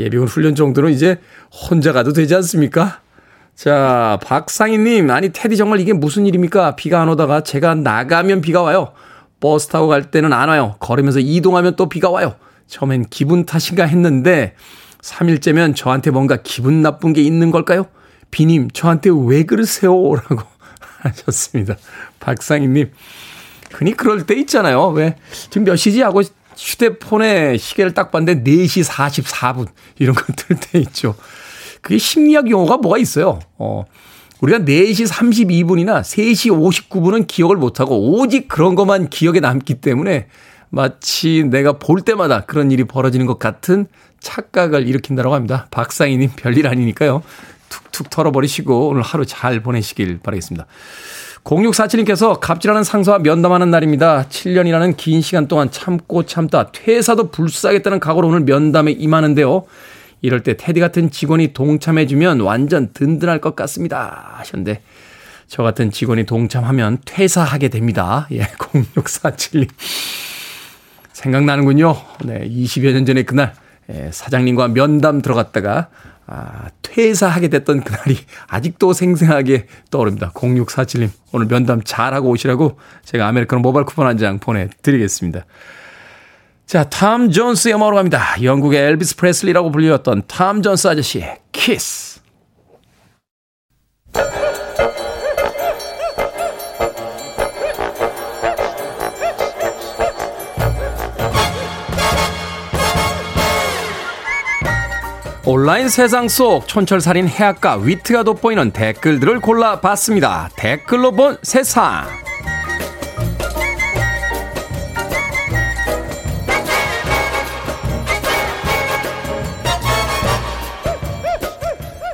Speaker 1: 예비군 훈련 정도는 이제 혼자 가도 되지 않습니까? 자, 박상희님, 아니, 테디 정말 이게 무슨 일입니까? 비가 안 오다가 제가 나가면 비가 와요. 버스 타고 갈 때는 안 와요. 걸으면서 이동하면 또 비가 와요. 처음엔 기분 탓인가 했는데, 3일째면 저한테 뭔가 기분 나쁜 게 있는 걸까요? 비님, 저한테 왜 그러세요? 라고 하셨습니다. 박상희님. 흔히 그럴 때 있잖아요. 왜, 지금 몇 시지? 하고 휴대폰에 시계를 딱 봤는데 4시 44분. 이런 거뜰때 있죠. 그게 심리학 용어가 뭐가 있어요. 어, 우리가 4시 32분이나 3시 59분은 기억을 못하고 오직 그런 것만 기억에 남기 때문에 마치 내가 볼 때마다 그런 일이 벌어지는 것 같은 착각을 일으킨다고 합니다. 박상희님 별일 아니니까요. 툭툭 털어버리시고 오늘 하루 잘 보내시길 바라겠습니다. 0647님께서 갑질하는 상사와 면담하는 날입니다. 7년이라는 긴 시간 동안 참고 참다 퇴사도 불사하겠다는 각오로 오늘 면담에 임하는데요. 이럴 때 테디 같은 직원이 동참해주면 완전 든든할 것 같습니다. 하셨는데 저 같은 직원이 동참하면 퇴사하게 됩니다. 예, 0647님. 생각나는군요. 네, 20여 년 전에 그날 예, 사장님과 면담 들어갔다가 아, 퇴사하게 됐던 그날이 아직도 생생하게 떠오릅니다. 0647님, 오늘 면담 잘하고 오시라고 제가 아메리카노 모바일 쿠폰 한 장 보내드리겠습니다. 자, 탐 존스의 음악으로 갑니다. 영국의 엘비스 프레슬리라고 불리웠던 탐 존스 아저씨의 키스. 온라인 세상 속 촌철살인 해악과 위트가 돋보이는 댓글들을 골라봤습니다. 댓글로 본 세상.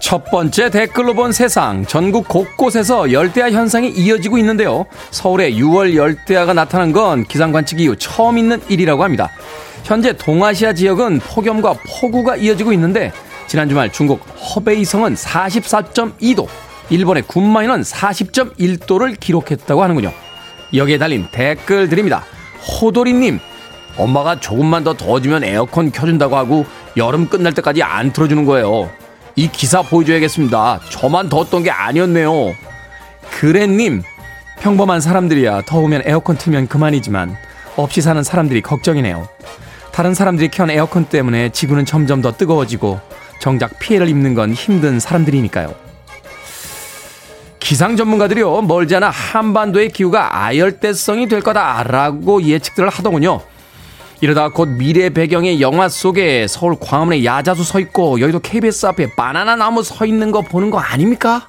Speaker 1: 첫 번째 댓글로 본 세상. 전국 곳곳에서 열대야 현상이 이어지고 있는데요. 서울에 6월 열대야가 나타난 건 기상 관측 이후 처음 있는 일이라고 합니다. 현재 동아시아 지역은 폭염과 폭우가 이어지고 있는데 지난 주말 중국 허베이성은 44.2도, 일본의 군마이는 40.1도를 기록했다고 하는군요. 여기에 달린 댓글 드립니다. 호도리님, 엄마가 조금만 더 더워지면 에어컨 켜준다고 하고 여름 끝날 때까지 안 틀어주는 거예요. 이 기사 보여줘야겠습니다. 저만 더웠던 게 아니었네요. 그래님, 평범한 사람들이야 더우면 에어컨 틀면 그만이지만 없이 사는 사람들이 걱정이네요. 다른 사람들이 켠 에어컨 때문에 지구는 점점 더 뜨거워지고 정작 피해를 입는 건 힘든 사람들이니까요. 기상 전문가들이요 멀지 않아 한반도의 기후가 아열대성이 될 거다라고 예측들을 하더군요. 이러다 곧 미래 배경의 영화 속에 서울 광화문에 야자수 서 있고 여의도 KBS 앞에 바나나 나무 서 있는 거 보는 거 아닙니까?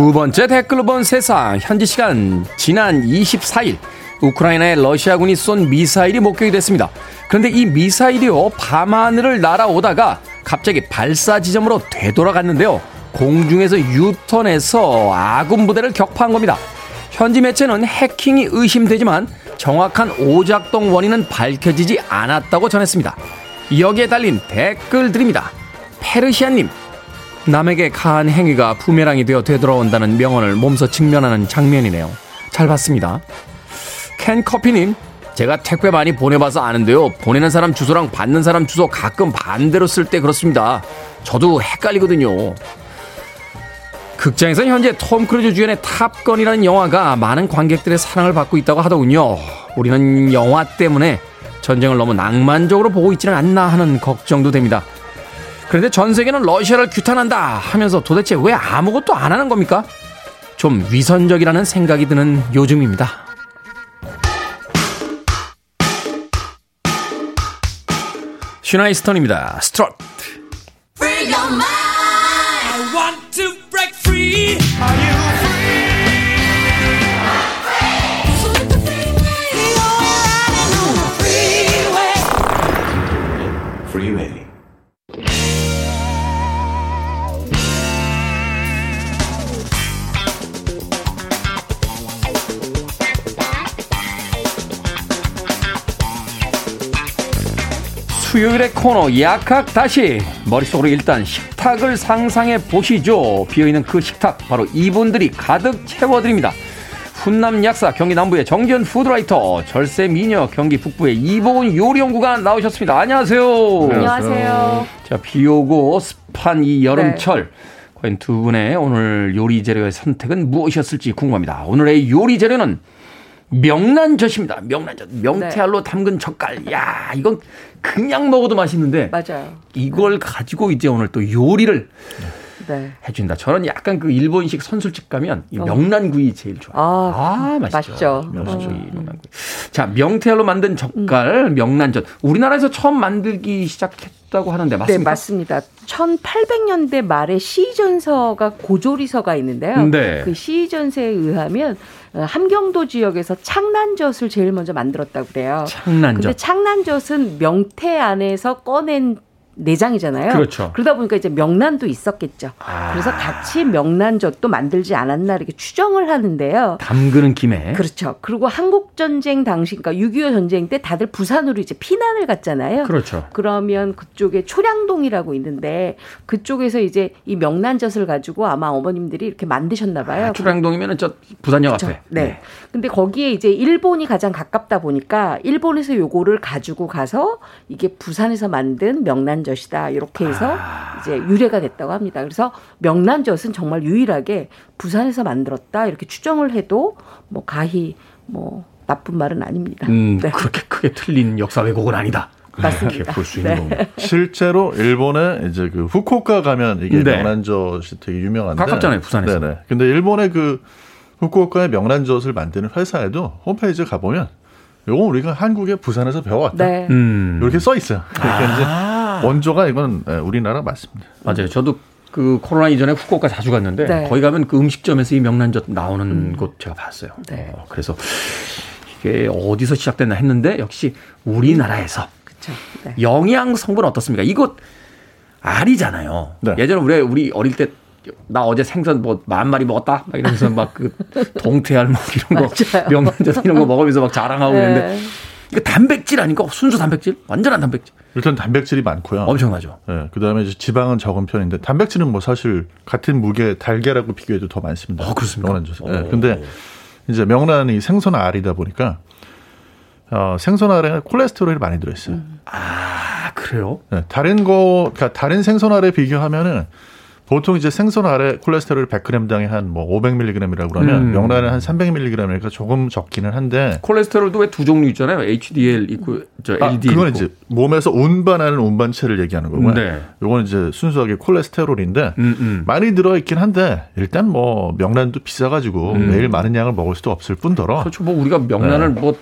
Speaker 1: 두 번째 댓글로 본 세상 현지 시간 지난 24일 우크라이나에 러시아군이 쏜 미사일이 목격이 됐습니다. 그런데 이 미사일이요 밤하늘을 날아오다가 갑자기 발사 지점으로 되돌아갔는데요. 공중에서 유턴해서 아군 부대를 격파한 겁니다. 현지 매체는 해킹이 의심되지만 정확한 오작동 원인은 밝혀지지 않았다고 전했습니다. 여기에 달린 댓글들입니다. 페르시아님, 남에게 가한 행위가 부메랑이 되어 되돌아온다는 명언을 몸소 직면하는 장면이네요. 잘 봤습니다. 캔커피님, 제가 택배 많이 보내봐서 아는데요. 보내는 사람 주소랑 받는 사람 주소 가끔 반대로 쓸 때 그렇습니다. 저도 헷갈리거든요. 극장에서 현재 톰 크루즈 주연의 탑건이라는 영화가 많은 관객들의 사랑을 받고 있다고 하더군요. 우리는 영화 때문에 전쟁을 너무 낭만적으로 보고 있지는 않나 하는 걱정도 됩니다. 그런데 전 세계는 러시아를 규탄한다 하면서 도대체 왜 아무것도 안 하는 겁니까? 좀 위선적이라는 생각이 드는 요즘입니다. 시나 이스턴입니다. Strut. 수요일의 코너 약학 다시 머릿속으로 일단 식탁을 상상해 보시죠. 비어있는 그 식탁 바로 이분들이 가득 채워드립니다. 훈남 약사 경기 남부의 정전 푸드라이터 절세 미녀 경기 북부의 이보은 요리연구가 나오셨습니다. 안녕하세요.
Speaker 4: 안녕하세요.
Speaker 1: 자 비오고 습한 이 여름철 네. 과연 두 분의 오늘 요리 재료의 선택은 무엇이었을지 궁금합니다. 오늘의 요리 재료는 명란젓입니다. 명란젓. 명태알로 네. 담근 젓갈. 야, 이건 그냥 먹어도 맛있는데.
Speaker 4: 맞아요.
Speaker 1: 이걸 네. 가지고 이제 오늘 또 요리를 네. 해준다. 저는 약간 그 일본식 선술집 가면 이 어. 명란구이 제일 좋아요. 아,
Speaker 4: 아 맛있죠.
Speaker 1: 맛있죠. 명란구이, 어. 명란구이. 자, 명태알로 만든 젓갈, 음. 명란젓. 우리나라에서 처음 만들기 시작했다고 하는데 맞습니까?
Speaker 4: 네, 맞습니다. 1800년대 말에 시전서가 고조리서가 있는데요. 네. 그 시전서에 의하면 어, 함경도 지역에서 창난젓을 제일 먼저 만들었다고 그래요.
Speaker 1: 창난젓.
Speaker 4: 근데 창난젓은 명태 안에서 꺼낸 내장이잖아요.
Speaker 1: 그렇죠.
Speaker 4: 그러다 보니까 이제 명란도 있었겠죠. 아. 그래서 같이 명란젓도 만들지 않았나 이렇게 추정을 하는데요.
Speaker 1: 담그는 김에.
Speaker 4: 그렇죠. 그리고 한국 전쟁 당시 그러니까 6.25 전쟁 때 다들 부산으로 이제 피난을 갔잖아요.
Speaker 1: 그렇죠.
Speaker 4: 그러면 그쪽에 초량동이라고 있는데 그쪽에서 이제 이 명란젓을 가지고 아마 어머님들이 이렇게 만드셨나 봐요. 아,
Speaker 1: 초량동이면은 저 부산역 그렇죠. 앞에.
Speaker 4: 네. 네. 근데 거기에 이제 일본이 가장 가깝다 보니까 일본에서 요거를 가지고 가서 이게 부산에서 만든 명란젓 명란젓이다. 이렇게 해서 아. 이제 유래가 됐다고 합니다. 그래서 명란젓은 정말 유일하게 부산에서 만들었다. 이렇게 추정을 해도 뭐 가히 뭐 나쁜 말은 아닙니다.
Speaker 1: 음, 네. 그렇게 크게 틀린 역사 왜곡은 아니다.
Speaker 4: 맞습니다.
Speaker 1: 볼수 있는 네. 겁니다.
Speaker 5: 실제로 일본에 이제 그 후쿠오카 가면 이게 네. 명란젓이 되게 유명한데
Speaker 1: 가깝잖아요, 부산에서.
Speaker 5: 네네. 근데 일본의 그 후쿠오카의 명란젓을 만드는 회사에도 홈페이지에 가보면 요거 우리가 한국의 부산에서 배워왔다. 네. 음. 이렇게 써 있어요. *laughs* 그러니까 아. 원조가 이건 예, 우리나라 맞습니다.
Speaker 1: 맞아요. 저도 그 코로나 이전에 후쿠오카 자주 갔는데 네. 거기 가면 그 음식점에서 이 명란젓 나오는 음. 곳 제가 봤어요. 네. 어, 그래서 이게 어디서 시작됐나 했는데 역시 우리나라에서 그쵸. 네. 영양 성분 어떻습니까? 이거 알이잖아요. 네. 예전에 우리 우리 어릴 때 나 어제 생선 뭐 만 마리 먹었다 막 이러면서 막 그 동태알 뭐 이런 거 *laughs* 명란젓 이런 거 먹으면서 막 자랑하고 네. 있는데 이거 단백질 아닌가? 순수 단백질? 완전한 단백질.
Speaker 5: 일단 단백질이 많고요.
Speaker 1: 엄청나죠.
Speaker 5: 네, 그다음에 이제 지방은 적은 편인데 단백질은 뭐 사실 같은 무게 달걀하고 비교해도 더 많습니다.
Speaker 1: 어 그렇습니까?
Speaker 5: 명란젓 네, 근데 이제 명란이 생선 알이다 보니까 어, 생선 알에 콜레스테롤이 많이 들어있어요. 음.
Speaker 1: 아 그래요?
Speaker 5: 네, 다른 거 그러니까 다른 생선 알에 비교하면은 보통 이제 생선 아래 콜레스테롤 100g당에 한 뭐 500mg이라고 그러면 음. 명란은 한 300mg이니까 조금 적기는 한데
Speaker 1: 콜레스테롤도 왜 두 종류 있잖아요. HDL 있고 저 LDL. 아,
Speaker 5: 그건. 이제 몸에서 운반하는 운반체를 얘기하는 거고요. 네. 요건 이제 순수하게 콜레스테롤인데 음, 음. 많이 들어 있긴 한데 일단 뭐 명란도 비싸 가지고 음. 매일 많은 양을 먹을 수도 없을 뿐더러
Speaker 1: 그렇죠. 뭐 우리가 명란을 네. 뭐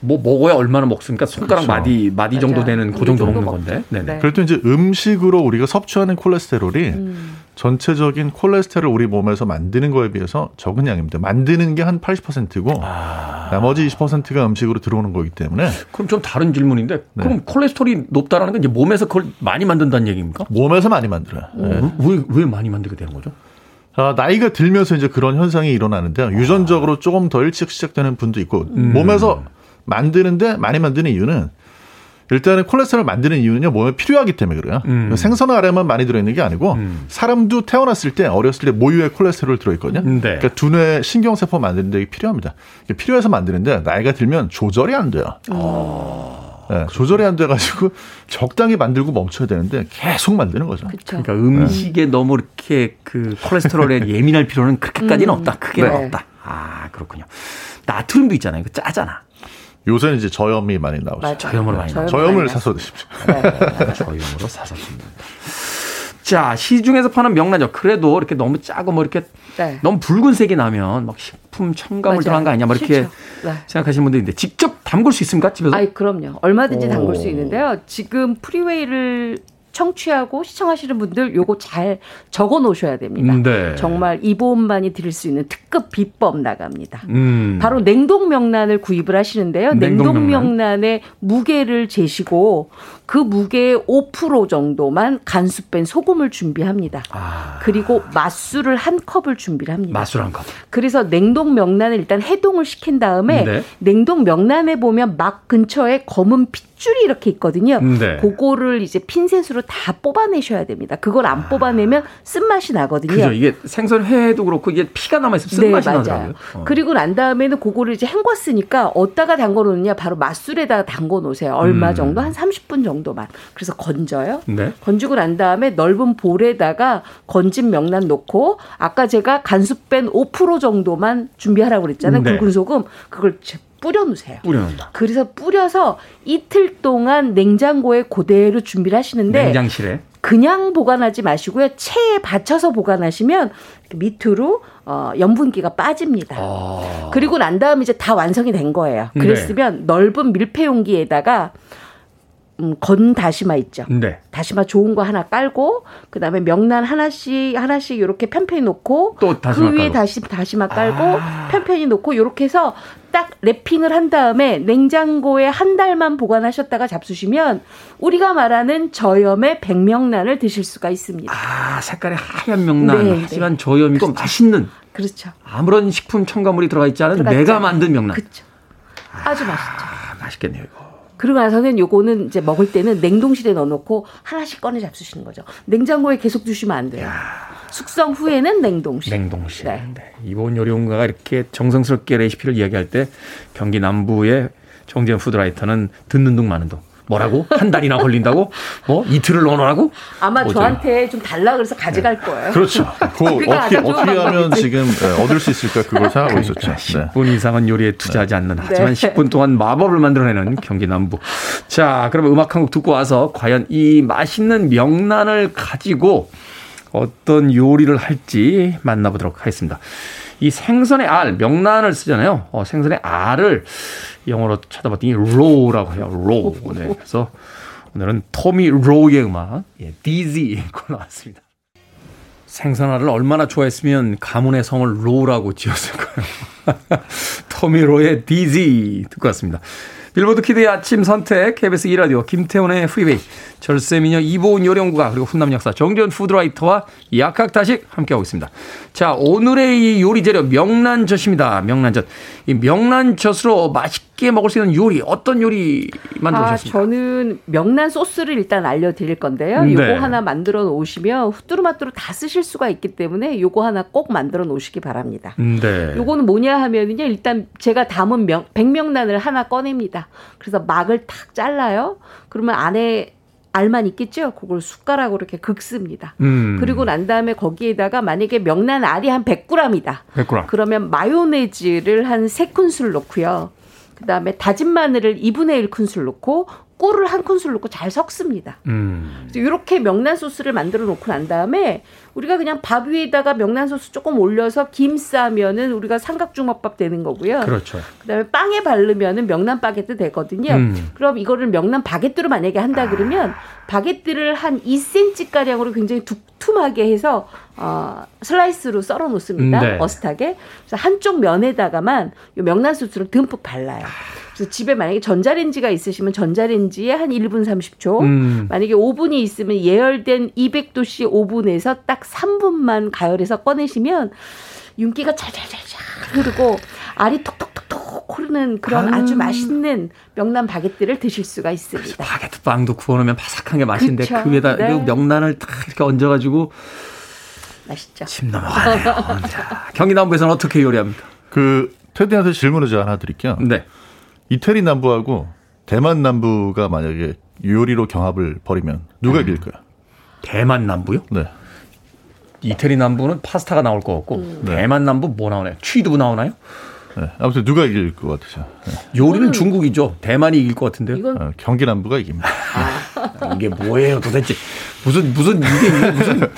Speaker 1: 뭐 먹어야 얼마나 먹습니까? 손가락 그렇죠. 마디 마디 정도 되는 그 정도 먹는 건데. 네네.
Speaker 5: 네. 그래도 이제 음식으로 우리가 섭취하는 콜레스테롤이 음. 전체적인 콜레스테롤 우리 몸에서 만드는 거에 비해서 적은 양입니다. 만드는 게 한 80%고 아. 나머지 20%가 음식으로 들어오는 거기 때문에.
Speaker 1: 그럼 좀 다른 질문인데 네. 그럼 콜레스테롤이 높다라는 건 이제 몸에서 그걸 많이 만든다는 얘기입니까?
Speaker 5: 몸에서 많이 만들어요. 네.
Speaker 1: 왜, 왜 많이 만들게 되는 거죠?
Speaker 5: 아, 나이가 들면서 이제 그런 현상이 일어나는데요. 유전적으로 아. 조금 더 일찍 시작되는 분도 있고 음. 몸에서 만드는데 많이 만드는 이유는 일단은 콜레스테롤 만드는 이유는요 몸에 필요하기 때문에 그래요. 음. 생선 아래만 많이 들어있는 게 아니고 음. 사람도 태어났을 때 어렸을 때 모유에 콜레스테롤 들어있거든요. 네. 그러니까 두뇌 신경세포 만드는 데 필요합니다. 필요해서 만드는데 나이가 들면 조절이 안 돼요. 어. 네, 조절이 안 돼가지고 적당히 만들고 멈춰야 되는데 계속 만드는 거죠.
Speaker 1: 그쵸. 그러니까 음식에 네. 너무 이렇게 그 콜레스테롤에 *laughs* 예민할 필요는 그렇게까지는 음. 없다. 크게는 네. 없다. 아 그렇군요. 나트륨도 있잖아요. 그 짜잖아.
Speaker 5: 요새는 이제 저염이 많이 나오죠.
Speaker 1: 저염으로 많이
Speaker 5: 나오죠. 저염을 사서 드십시오. 네. *laughs*
Speaker 1: 저염으로 사서 드십니다. 자, 시중에서 파는 명란젓 그래도 이렇게 너무 짜고 뭐 이렇게 네. 너무 붉은색이 나면 막 식품 첨가물 들어간 거 아니냐 뭐 이렇게 네. 생각하시는 분들 있는데 직접 담글 수 있습니까 집에서?
Speaker 4: 아이 그럼요. 얼마든지 오. 담글 수 있는데요. 지금 프리웨이를 청취하고 시청하시는 분들 요거 잘 적어 놓으셔야 됩니다. 네. 정말 이 보험만이 드릴 수 있는 특급 비법 나갑니다. 음. 바로 냉동 명란을 구입을 하시는데요. 냉동, 명란의 무게를 재시고 그 무게의 5% 정도만 간수 뺀 소금을 준비합니다. 아. 그리고 맛술을 한 컵을 준비를 합니다.
Speaker 1: 맛술 한 컵.
Speaker 4: 그래서 냉동 명란을 일단 해동을 시킨 다음에 네. 냉동 명란에 보면 막 근처에 검은 핏줄이 이렇게 있거든요. 네. 그거를 이제 핀셋으로 다 뽑아내셔야 됩니다. 그걸 안 아. 뽑아내면 쓴맛이 나거든요.
Speaker 1: 그죠. 이게 생선 회도 그렇고 이게 피가 남아있으면 쓴맛이 네, 나더라고요.
Speaker 4: 어. 그리고 난 다음에는 그거를 이제 헹궜으니까 어디다가 담궈 놓느냐 바로 맛술에다가 담궈 놓으세요. 얼마 음. 정도? 한 30분 정도만. 그래서 건져요. 네. 건지고 난 다음에 넓은 볼에다가 건진 명란 넣고 아까 제가 간수 뺀 5% 정도만 준비하라고 그랬잖아요. 네. 굵은 소금. 그걸 뿌려 놓으세요.
Speaker 1: 뿌려 놓는다.
Speaker 4: 그래서 뿌려서 이틀 동안 냉장고에 그대로 준비를 하시는데
Speaker 1: 냉장실에
Speaker 4: 그냥 보관하지 마시고요. 체에 받쳐서 보관하시면 밑으로 어, 염분기가 빠집니다. 아. 그리고 난 다음 이제 다 완성이 된 거예요. 네. 그랬으면 네. 넓은 밀폐 용기에다가 음, 건 다시마 있죠. 네. 다시마 좋은 거 하나 깔고 그다음에 명란 하나씩 하나씩 이렇게 편편히 놓고 그 위에 다시 다시마 깔고 아. 편편히 놓고 이렇게 해서 딱 랩핑을 한 다음에 냉장고에 한 달만 보관하셨다가 잡수시면 우리가 말하는 저염의 백명란을 드실 수가 있습니다.
Speaker 1: 아, 색깔이 하얀 명란. 네, 하지만 네. 저염이고 그렇죠. 맛있는.
Speaker 4: 그렇죠.
Speaker 1: 아무런 식품 첨가물이 들어가 있지 않은 들어갔죠. 내가 만든 명란.
Speaker 4: 그렇죠. 아주 맛있죠.
Speaker 1: 아, 맛있겠네요, 이거.
Speaker 4: 그러고 나서는 요거는 이제 먹을 때는 냉동실에 넣어놓고 하나씩 꺼내 잡수시는 거죠. 냉장고에 계속 두시면 안 돼요. 숙성 후에는 냉동실.
Speaker 1: 냉동실. 네. 네. 이번 요리원가가 이렇게 정성스럽게 레시피를 이야기할 때 경기 남부의 정재현 푸드라이터는 듣는 둥 마는 둥. 뭐라고? 한 달이나 걸린다고? 뭐 이틀을 넣어놓으라고?
Speaker 4: 아마 뭐죠? 저한테 좀 달라 그래서 가져갈 네. 거예요.
Speaker 5: 그렇죠. 그 *laughs* 어떻게 어떻게 하면 지금 네, 얻을 수 있을까 그걸 생각하고 그러니까 있었죠.
Speaker 1: 10분 네. 이상은 요리에 투자하지 않는 네. 하지만 10분 동안 마법을 만들어내는 경기 남부. 자, 그러면 음악 한 곡 듣고 와서 과연 이 맛있는 명란을 가지고 어떤 요리를 할지 만나보도록 하겠습니다. 이 생선의 알, 명란을 쓰잖아요. 어, 생선의 알을 영어로 찾아봤더니 roe라고 해요. roe. 네, 그래서 오늘은 토미 로우의 음악, 예, Dizzy 듣고 나왔습니다. 생선알을 얼마나 좋아했으면 가문의 성을 로우라고 지었을까요? *laughs* 토미 로의 Dizzy 듣고 왔습니다. 빌보드 키드의 아침 선택, KBS 2라디오, 김태훈의 프리웨이, 절세미녀 이보은 요리연구가, 그리고 훈남 역사 정전 food writer와 박학다식 함께하고 있습니다. 자, 오늘의 이 요리 재료 명란젓입니다. 명란젓. 이 명란젓으로 맛있게 먹을 수 있는 요리, 어떤 요리 만들어셨습니까?
Speaker 4: 아, 저는 명란 소스를 일단 알려드릴 건데요. 네. 요거 하나 만들어 놓으시면 후뚜루마뚜루 다 쓰실 수가 있기 때문에 요거 하나 꼭 만들어 놓으시기 바랍니다. 네. 요거는 뭐냐 하면은요, 일단 제가 담은 명, 백명란을 하나 꺼냅니다. 그래서 막을 탁 잘라요. 그러면 안에 알만 있겠죠? 그걸 숟가락으로 이렇게 긁습니다. 음. 그리고 난 다음에 거기에다가 만약에 명란 알이 한 100g이다. 100g. 그러면 마요네즈를 한 3큰술 넣고요. 그다음에 다진 마늘을 2분의 1큰술 넣고 꿀을 한 큰술 넣고 잘 섞습니다. 음. 이렇게 명란 소스를 만들어 놓고 난 다음에 우리가 그냥 밥 위에다가 명란 소스 조금 올려서 김 싸면은 우리가 삼각주먹밥 되는 거고요.
Speaker 1: 그렇죠.
Speaker 4: 그다음에 빵에 바르면은 명란 바게트 되거든요. 음. 그럼 이거를 명란 바게트로 만약에 한다 그러면 바게트를 한 2cm 가량으로 굉장히 두툼하게 해서 어, 슬라이스로 썰어 놓습니다. 네. 어슷하게. 그래서 한쪽 면에다가만 이 명란 소스를 듬뿍 발라요. 그래서 집에 만약에 전자레인지가 있으시면 전자레인지에 한 1분 30초. 음. 만약에 오븐이 있으면 예열된 200도씨 오븐에서 딱 3분만 가열해서 꺼내시면 윤기가 잘잘잘잘 흐르고 알이 톡톡톡톡 흐르는 그런 아. 주 맛있는 명란 바게트를 드실 수가 있습니다.
Speaker 1: 바게트 빵도 구워놓으면 바삭한 게 맛있는데 그쵸? 그 위에다 네. 명란을 딱 이렇게 얹어가지고
Speaker 4: 맛있죠.
Speaker 1: 침 넘어가네요. 경기남부에서는 어떻게 요리합니까?
Speaker 5: 그 테디한테 질문을 제가 하나 드릴게요.
Speaker 1: 네.
Speaker 5: 이태리 남부하고 대만 남부가 만약에 요리로 경합을 벌이면 누가 음. 이길 거야?
Speaker 1: 대만 남부요?
Speaker 5: 네.
Speaker 1: 이태리 남부는 파스타가 나올 것 같고 음. 대만 남부 뭐 나오나요? 취두부 나오나요?
Speaker 5: 네, 아무튼 누가 이길 것 같으세요? 네.
Speaker 1: 요리는 중국이죠. 대만이 이길 것 같은데요. 이건...
Speaker 5: 어, 경기 남부가 이깁니다.
Speaker 1: 아, 이게 뭐예요, 도대체 무슨 무슨 이게 무슨? *laughs*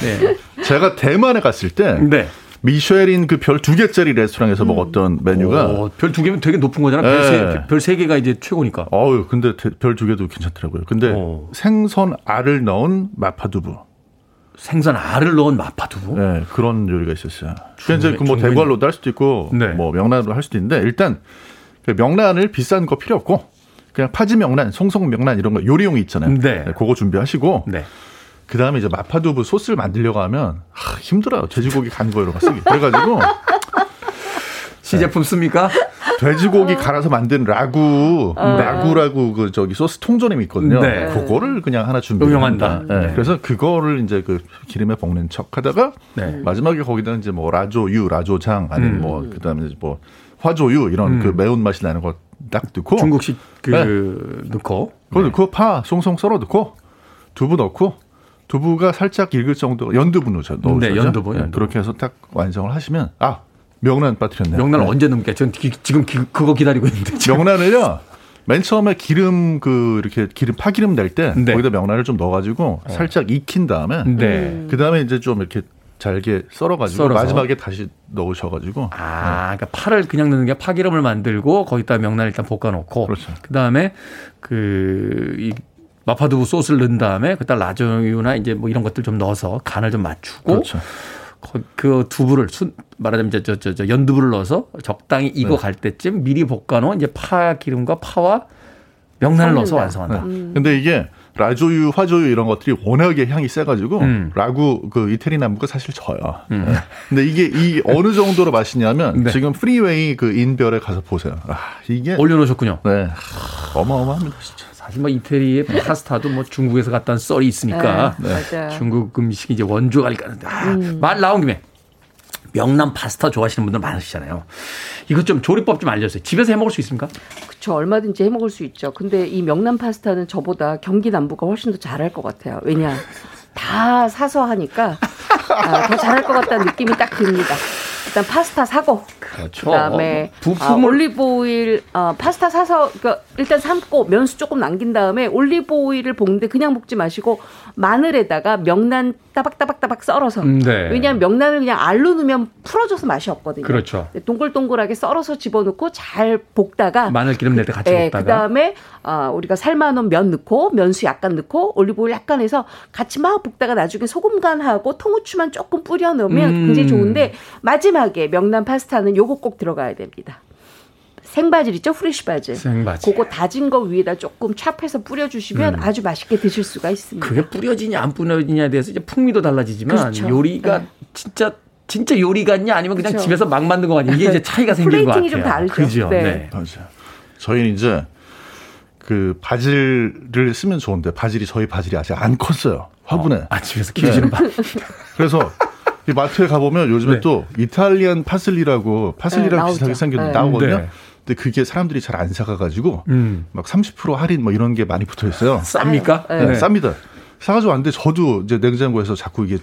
Speaker 5: 네. 제가 대만에 갔을 때 네. 미쉐린 그 별 두 개짜리 레스토랑에서 음. 먹었던 메뉴가
Speaker 1: 별 두 개면 되게 높은 거잖아. 네. 별세 개가 이제 최고니까.
Speaker 5: 어우, 근데 별 두 개도 괜찮더라고요. 근데 오. 생선 알을 넣은 마파두부.
Speaker 1: 생선 알을 넣은 마파두부?
Speaker 5: 네, 그런 요리가 있었어요. 중국에, 이제 그뭐 대관로도 할 수도 있고 네. 뭐 명란으로 할 수도 있는데 일단 그 명란을 비싼 거 필요 없고 그냥 파지 명란, 송송 명란 이런 거 요리용이 있잖아요. 네. 네 그거 준비하시고 네. 그 다음에 이제 마파두부 소스를 만들려고 하면 하, 힘들어요. 돼지고기 간거 이런 거 쓰기. 그래가지고 *laughs*
Speaker 1: 시제품 씁니까?
Speaker 5: 돼지고기 갈아서 만든 라구, 어. 라구라고 그 저기 소스 통조림이 있거든요. 네. 그거를 그냥 하나 준비한다. 네. 네. 그래서 그거를 이제 그 기름에 볶는 척하다가 네. 마지막에 거기다 이제 뭐 라조유, 라조장 아니면 음. 뭐 그다음에 뭐 화조유 이런 음. 그 매운 맛이 나는 거 딱 넣고
Speaker 1: 중국식 그 네. 넣고
Speaker 5: 그거 넣고 파 송송 썰어 넣고 두부 넣고 두부가 살짝 익을 정도 연두부 넣으셔 넣으셔 네, 연두부, 연두부. 그렇게 해서 딱 완성을 하시면 아 명란 빠뜨렸네요.
Speaker 1: 명란 네. 언제 넣을게? 전 기, 지금 기, 그거 기다리고 있는데.
Speaker 5: 지금. 명란을요. 맨 처음에 기름 그 이렇게 기름 파기름 낼때 네. 거기다 명란을 좀 넣어가지고 네. 살짝 익힌 다음에 네. 그 다음에 이제 좀 이렇게 잘게 썰어가지고 썰어서. 마지막에 다시 넣으셔가지고
Speaker 1: 아 네. 그러니까 파를 그냥 넣는 게 파기름을 만들고 거기다 명란 일단 볶아놓고
Speaker 5: 그렇죠.
Speaker 1: 그 다음에 그 이 마파두부 소스를 넣은 다음에 그다 라조유나 이제 뭐 이런 것들 좀 넣어서 간을 좀 맞추고 그렇죠. 그 두부를 순 말하자면 이제 저, 저, 저 연두부를 넣어서 적당히 익어갈 네. 때쯤 미리 볶아놓은 이제 파 기름과 파와 명란을 넣어서 완성한다.
Speaker 5: 네. 음. 근데 이게 라조유, 화조유 이런 것들이 워낙에 향이 세가지고 음. 라구 그 이태리 남부가 사실 져요. 음. 네. 근데 이게 이 어느 정도로 맛있냐면 네. 지금 프리웨이 그 인별에 가서 보세요. 아, 이게
Speaker 1: 올려놓으셨군요.
Speaker 5: 네, 어마어마합니다 진짜.
Speaker 1: 사실 뭐 이태리의 파스타도 뭐 중국에서 온 썰이 있으니까 네, 중국 음식이 이제 원조가 아닐까 아, 음. 말 나온 김에 명란 파스타 좋아하시는 분들 많으시잖아요. 이것 좀 조리법 좀 알려주세요. 집에서 해 먹을 수 있습니까?
Speaker 4: 그렇죠. 얼마든지 해 먹을 수 있죠. 근데 이 명란 파스타는 저보다 경기 남부가 훨씬 더 잘할 것 같아요. 왜냐? 다 사서 하니까 아, 더 잘할 것 같다는 느낌이 딱 듭니다. 일단 파스타 사고 그렇죠. 그다음에 부품을... 아, 올리브 오일 어, 파스타 사서 그 일단 삶고 면수 조금 남긴 다음에 올리브 오일을 볶는데 그냥 볶지 마시고 마늘에다가 명란 따박따박따박 썰어서 음, 네. 왜냐하면 명란을 그냥 알로 넣으면 풀어져서 맛이 없거든요.
Speaker 1: 그렇죠.
Speaker 4: 동글동글하게 썰어서 집어넣고 잘 볶다가
Speaker 1: 마늘 기름 낼때 같이 네, 볶다가
Speaker 4: 그다음에 어, 우리가 삶아놓은 면 넣고 면수 약간 넣고 올리브 오일 약간 해서 같이 막 볶다가 나중에 소금 간하고 통후추만 조금 뿌려 넣으면 음. 굉장히 좋은데 마지막에 명란 파스타는 요거 꼭 들어가야 됩니다. 생바질 있죠? fresh 바질.
Speaker 1: 생바질.
Speaker 4: 그거 다진 거 위에다 조금 chop해서 뿌려주시면 음. 아주 맛있게 드실 수가 있습니다.
Speaker 1: 그게 뿌려지냐 안 뿌려지냐에 대해서 이제 풍미도 달라지지만 그렇죠. 요리가 네. 진짜 진짜 요리 같냐 아니면 그냥 그렇죠. 집에서 막 만든 거 같냐 이게 이제 차이가 생긴 것 같아요.
Speaker 4: 좀 다르죠.
Speaker 1: 그죠? 네.
Speaker 5: 네. 맞아요. 저희는 이제 그 바질을 쓰면 좋은데 바질이 저희 바질이 아직 안 컸어요. 화분에. 어,
Speaker 1: 아 집에서 키우시는 네. 바.
Speaker 5: 그래서 이 마트에 가보면 요즘에 네. 또 이탈리안 파슬리라고 파슬리랑 네, 비슷하게 생긴 네. 나오거든요. 네. 근데 그게 사람들이 잘 안 사가가지고 음. 막30% 할인 뭐 이런 게 많이 붙어 있어요.
Speaker 1: 쌉니까?
Speaker 5: 네, 네. 쌉니다. 사가지고 왔는데 저도 이제 냉장고에서 자꾸 이게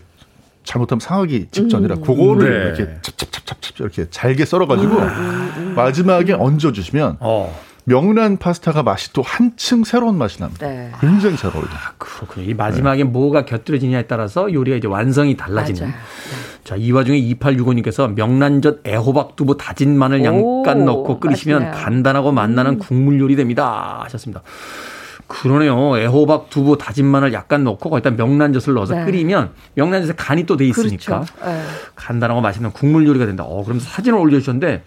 Speaker 5: 잘못하면 상하기 직전이라 음. 그거를 네. 이렇게 찹찹찹찹찹 이렇게 잘게 썰어가지고 음. 마지막에 얹어주시면 어. 명란 파스타가 맛이 또 한층 새로운 맛이 납니다. 네. 굉장히 잘 어울려요. 아,
Speaker 1: 그렇군요. 이 마지막에 네. 뭐가 곁들여지냐에 따라서 요리가 이제 완성이 달라지는. 맞아요. 자, 이 와중에 2865님께서 명란젓 애호박 두부 다진 마늘 약간 넣고 끓이시면 맛있네요. 간단하고 맛나는 음. 국물 요리 됩니다. 하셨습니다. 그러네요. 애호박, 두부, 다진 마늘 약간 넣고 거기다 명란젓을 넣어서 네. 끓이면 명란젓에 간이 또 돼 있으니까 그렇죠. 네. 간단하고 맛있는 국물 요리가 된다. 어, 그럼 사진을 올려주셨는데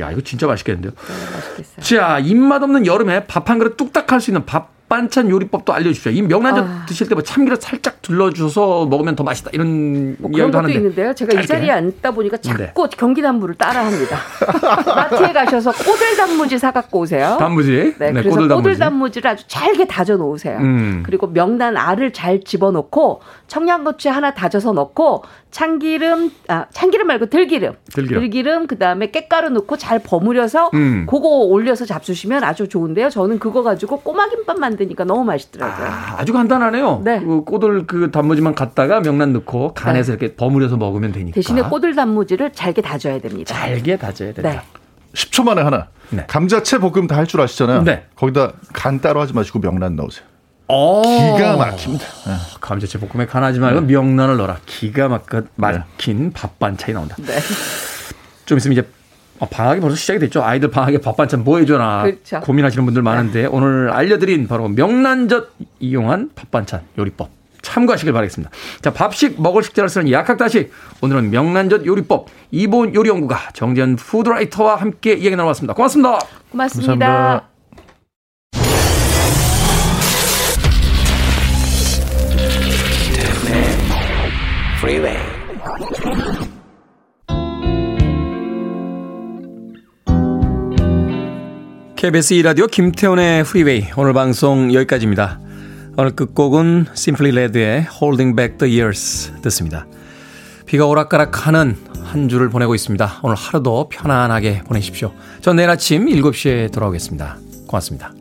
Speaker 1: 야, 이거 진짜 맛있겠는데요? 네, 맛있겠어요. 자, 입맛 없는 여름에 밥 한 그릇 뚝딱 할 수 있는 밥 반찬 요리법도 알려주십시오. 이 명란젓 아. 드실 때 뭐 참기름 살짝 둘러주셔서 먹으면 더 맛있다 이런 뭐 이야기도 하는데.
Speaker 4: 있는데요. 제가 짧게. 이 자리에 앉다 보니까 자꾸 네. 경기 단무를 따라합니다. *laughs* 마트에 가셔서 꼬들 단무지 사갖고 오세요.
Speaker 1: 단무지.
Speaker 4: 네, 네 그래서 꼬들, 단무지. 를 아주 잘게 다져 놓으세요. 음. 그리고 명란 알을 잘 집어넣고 청양고추 하나 다져서 넣고 참기름 아 참기름 말고 들기름 들기름, 들기름 그다음에 깻가루 넣고 잘 버무려서 음. 그거 올려서 잡수시면 아주 좋은데요. 저는 그거 가지고 꼬마 김밥 만 드니까 너무 맛있더라고요.
Speaker 1: 아, 주 간단하네요. 네. 그 꼬들 그 단무지만 갖다가 명란 넣고 간에서 네. 이렇게 버무려서 먹으면 되니까.
Speaker 4: 대신에 꼬들 단무지를 잘게 다져야 됩니다.
Speaker 1: 잘게 다져야 된다. 네.
Speaker 5: 10초 만에 하나. 네. 감자채 볶음 다 할 줄 아시잖아요. 네. 거기다 간 따로 하지 마시고 명란 넣으세요. 오. 기가 막힙니다. 네.
Speaker 1: 감자채 볶음에 간 하지 말고 네. 명란을 넣어라. 기가 막힌 네. 밥 반찬이 나온다. 네. 좀 있으면 이제 아, 방학이 벌써 시작이 됐죠. 아이들 방학에 밥 반찬 뭐 해줘나 그렇죠. 고민하시는 분들 많은데 네. 오늘 알려드린 바로 명란젓 이용한 밥 반찬 요리법 참고하시길 바라겠습니다. 자, 밥식 먹을 식재를 쓰는 약학다식 오늘은 명란젓 요리법 이본 요리연구가 정재현 푸드라이터와 함께 이야기 나눠봤습니다. 고맙습니다.
Speaker 4: 고맙습니다. 감사합니다.
Speaker 1: KBS 2라디오 김태훈의 프리웨이 오늘 방송 여기까지입니다. 오늘 끝곡은 Simply Red의 Holding Back the Years 듣습니다. 비가 오락가락하는 한 주를 보내고 있습니다. 오늘 하루도 편안하게 보내십시오. 전 내일 아침 7시에 돌아오겠습니다. 고맙습니다.